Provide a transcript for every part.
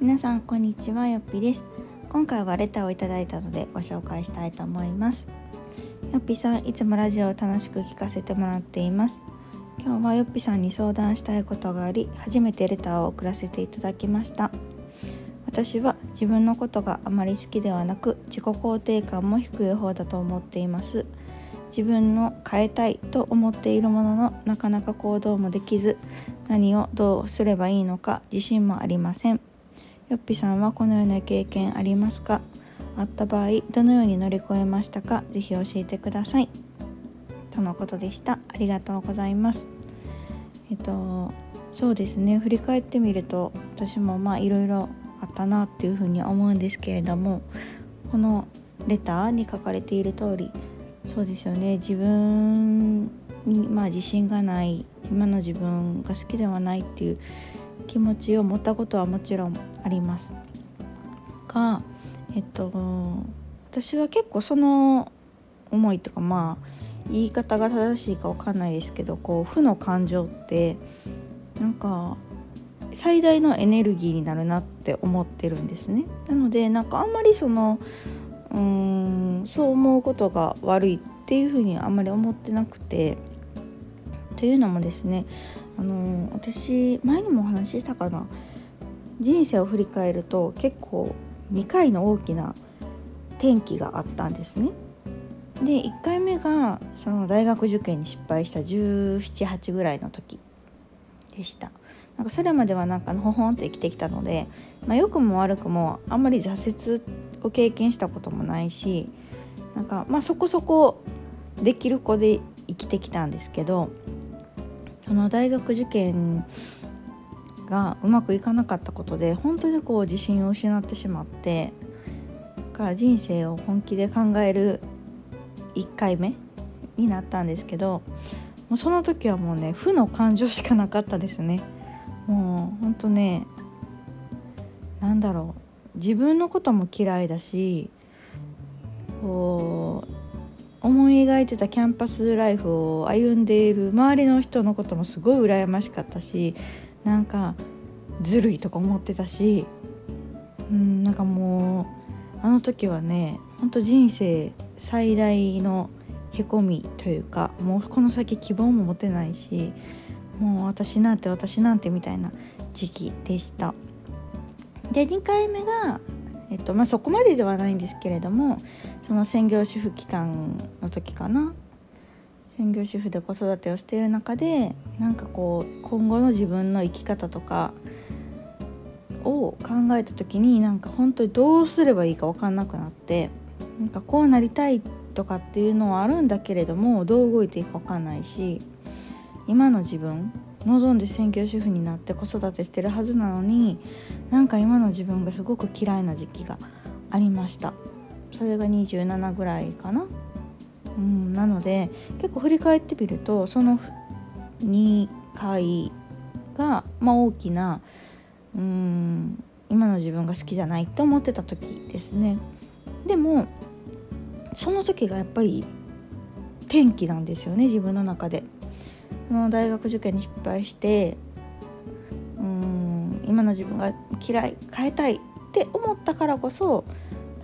皆さんこんにちはよっぴです。今回はレターをいただいたのでご紹介したいと思います。よっぴさんいつもラジオを楽しく聞かせてもらっています。今日はよっぴさんに相談したいことがあり初めてレターを送らせていただきました。私は自分のことがあまり好きではなく自己肯定感も低い方だと思っています。自分の変えたいと思っているもののなかなか行動もできず何をどうすればいいのか自信もありません。よっぴさんはこのような経験ありますか？あった場合どのように乗り越えましたか？ぜひ教えてください。とのことでした。ありがとうございます。えっとそうですね。振り返ってみると私もまあいろいろあったなっていうふうに思うんですけれどもこのレターに書かれている通りそうですよね自分にまあ自信がない今の自分が好きではないっていう気持ちを持ったことはもちろんありますがえっと私は結構その思いとかまあ言い方が正しいか分かんないですけどこう負の感情ってなんか最大のエネルギーになるなって思ってるんですね。なのでなんかあんまりそのうーんそう思うことが悪いっていうふうにあんまり思ってなくてというのもですねあの私前にもお話ししたかな人生を振り返ると結構2回の大きな転機があったんですね。で1回目がその大学受験に失敗した1718ぐらいの時でした。なんかそれまではなんかのほほんと生きてきたので、まあ、良くも悪くもあんまり挫折を経験したこともないしなんかまあそこそこできる子で生きてきたんですけどその大学受験がうまくいかなかったことで本当にこう自信を失ってしまってから人生を本気で考える1回目になったんですけどもうその時はもうね負の感情しかなかったですね。もうほんとねなんだろう自分のことも嫌いだしこう思い描いてたキャンパスライフを歩んでいる周りの人のこともすごい羨ましかったしなんかずるいとか思ってたしうんなんかもうあの時はねほんと人生最大のへこみというかもうこの先希望も持てないしもう私なんて私なんてみたいな時期でした。で2回目が、えっとまあ、そこまでではないんですけれどもその専業主婦期間の時かな。専業主婦で子育てをしている中でなんかこう今後の自分の生き方とかを考えた時になんか本当にどうすればいいか分かんなくなってなんかこうなりたいとかっていうのはあるんだけれどもどう動いていいか分かんないし今の自分望んで専業主婦になって子育てしてるはずなのになんか今の自分がすごく嫌いな時期がありました。それが27ぐらいかな。うんなので結構振り返ってみるとその2回が、まあ、大きなうん今の自分が好きじゃないと思ってた時ですね。でもその時がやっぱり転機なんですよね自分の中で。その大学受験に失敗してうん今の自分が嫌い変えたいって思ったからこそ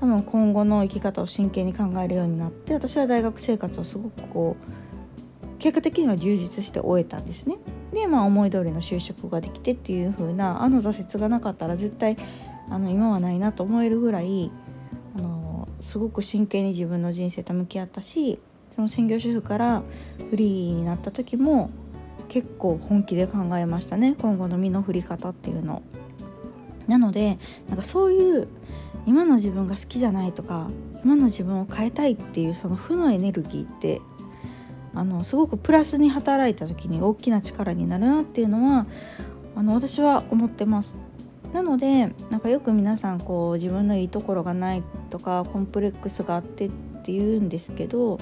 多分今後の生き方を真剣に考えるようになって私は大学生活をすごくこう結果的には充実して終えたんですね。でまあ思い通りの就職ができてっていう風なあの挫折がなかったら絶対あの今はないなと思えるぐらいあのすごく真剣に自分の人生と向き合ったしその専業主婦からフリーになった時も結構本気で考えましたね今後の身の振り方っていうのなのでなんかそういう今の自分が好きじゃないとか今の自分を変えたいっていうその負のエネルギーってあのすごくプラスに働いた時に大きな力になるなっていうのはあの私は思ってます。なのでなんかよく皆さんこう自分のいいところがないとかコンプレックスがあってって言うんですけど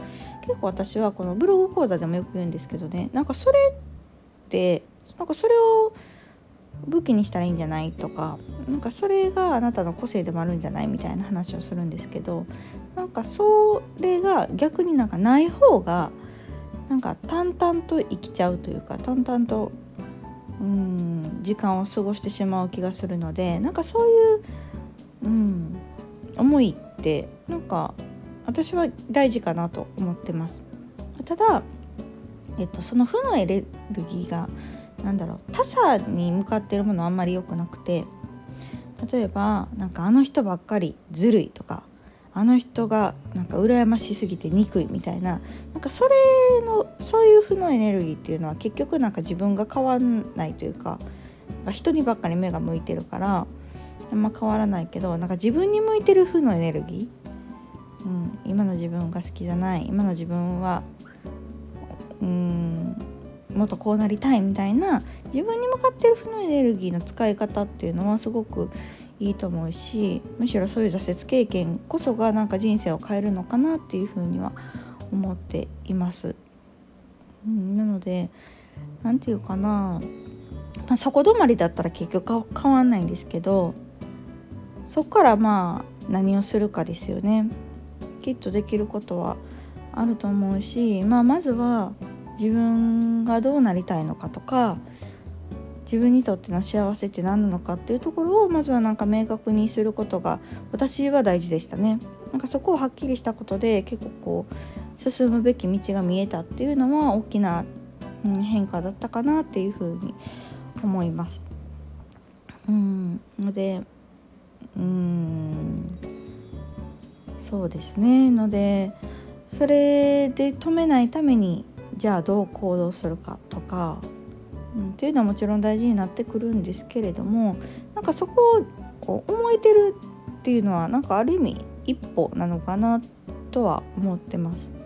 結構私はこのブログ講座でもよく言うんですけどねなんかそれってなんかそれを武器にしたらいいんじゃないとかなんかそれがあなたの個性でもあるんじゃないみたいな話をするんですけどなんかそれが逆になんかない方がなんか淡々と生きちゃうというか淡々とうん時間を過ごしてしまう気がするのでなんかそういう、うん、思いってなんか私は大事かなと思ってます。ただ、えっと、その負のエネルギーが何だろう他者に向かってるものあんまり良くなくて例えばなんかあの人ばっかりずるいとかあの人がなんか羨ましすぎて憎いみたいななんかそれのそういう負のエネルギーっていうのは結局なんか自分が変わんないというかか人にばっかり目が向いてるからあんま変わらないけどなんか自分に向いてる負のエネルギー、うん、今の自分が好きじゃない今の自分はうんもっとこうなりたいみたいな自分に向かってる負のエネルギーの使い方っていうのはすごくいいと思うしむしろそういう挫折経験こそがなんか人生を変えるのかなっていうふうには思思っています。なので何て言うかな、まあ、そこ止まりだったら結局変わんないんですけどそこからまあ何をするかですよね。きっとできることはあると思うし、まあ、まずは自分がどうなりたいのかとか自分にとっての幸せって何なのかっていうところをまずはなんか明確にすることが私は大事でしたね。なんかそこをはっきりしたことで結構こう進むべき道が見えたっていうのは大きな、うん、変化だったかなっていうふうに思います。うんのでうんそうですねのでそれで止めないためにじゃあどう行動するかとかうん、っていうのはもちろん大事になってくるんですけれどもなんかそこをこう思えてるっていうのはなんかある意味一歩なのかなとは思ってます。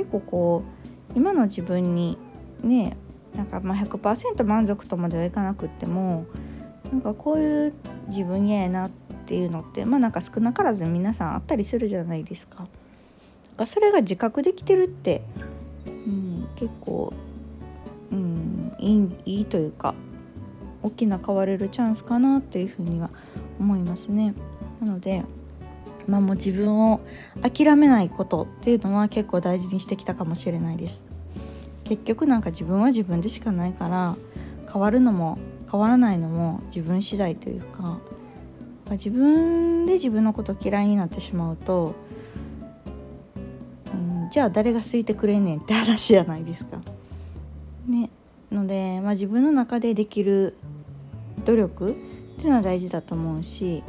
結構こう今の自分にねなんかま100%満足とまではいかなくってもなんかこういう自分嫌やなっていうのってまあなんか少なからず皆さんあったりするじゃないですか。かそれが自覚できてるって、うん、結構いいいいというか大きな変われるチャンスかなっていうふうには思いますね。なのでまあもう自分を諦めないことっていうのは結構大事にしてきたかもしれないです。結局なんか自分は自分でしかないから変わるのも変わらないのも自分次第というか自分で自分のこと嫌いになってしまうと、うん、じゃあ誰が好いてくれんねんって話じゃないですか。ねので、まあ、自分の中でできる努力っていうのは大事だと思うし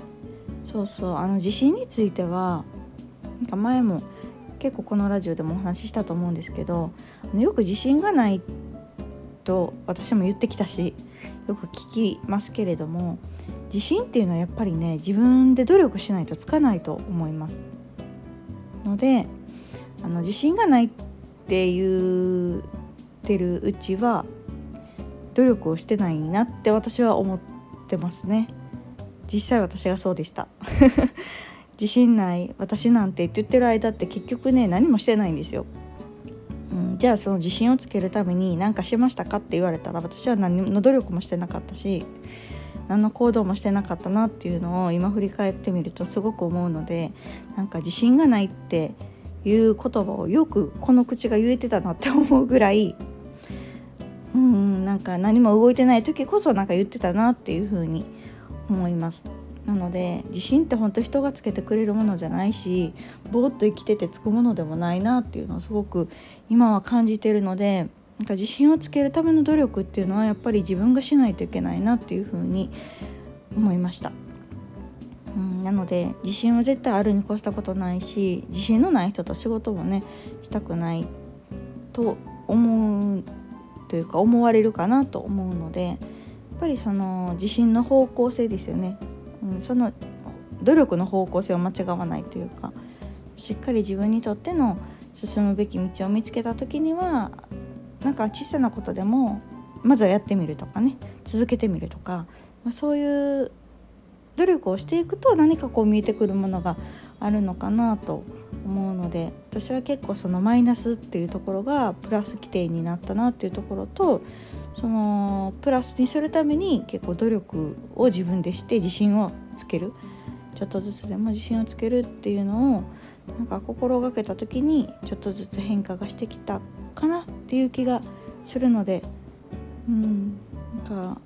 そうそうあの自信についてはなんか前も結構このラジオでもお話ししたと思うんですけどよく自信がないと私も言ってきたしよく聞きますけれども自信っていうのはやっぱりね自分で努力しないとつかないと思います。のであの自信がないって言ってるうちは努力をしてないなって私は思ってますね実際私がそうでした。自信ない私なんてって言ってる間って結局ね何もしてないんですよ、うん、じゃあその自信をつけるために何かしましたかって言われたら私は何の努力もしてなかったし何の行動もしてなかったなっていうのを今振り返ってみるとすごく思うのでなんか自信がないっていう言葉をよくこの口が言えてたなって思うぐらいうんなんか何も動いてない時こそなんか言ってたなっていう風に思いますなので自信って本当人がつけてくれるものじゃないしぼーっと生きててつくものでもないなっていうのをすごく今は感じてるのでなんか自信をつけるための努力っていうのはやっぱり自分がしないといけないなっていう風に思いました。うん、なので自信は絶対あるに越したことないし自信のない人と仕事もねしたくないと思うというか思われるかなと思うのでぱりその自信の方向性ですよね、うん、その努力の方向性を間違わないというかしっかり自分にとっての進むべき道を見つけた時にはなんか小さなことでもまずはやってみるとかね続けてみるとか、まあ、そういう努力をしていくと何かこう見えてくるものがあるのかなと思うので私は結構そのマイナスっていうところがプラス規定になったなっていうところとそのプラスにするために結構努力を自分でして自信をつける。ちょっとずつでも自信をつけるっていうのをなんか心がけた時にちょっとずつ変化がしてきたかなっていう気がするのでうんなんか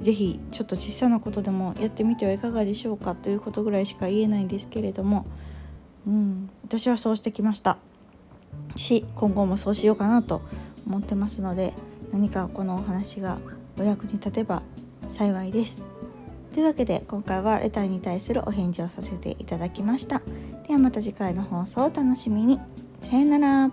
是非ちょっと小さなことでもやってみてはいかがでしょうかということぐらいしか言えないんですけれども、うん、私はそうしてきました。し今後もそうしようかなと思ってますので何かこのお話がお役に立てば幸いです。というわけで今回はレターに対するお返事をさせていただきました。ではまた次回の放送をお楽しみに。さよなら。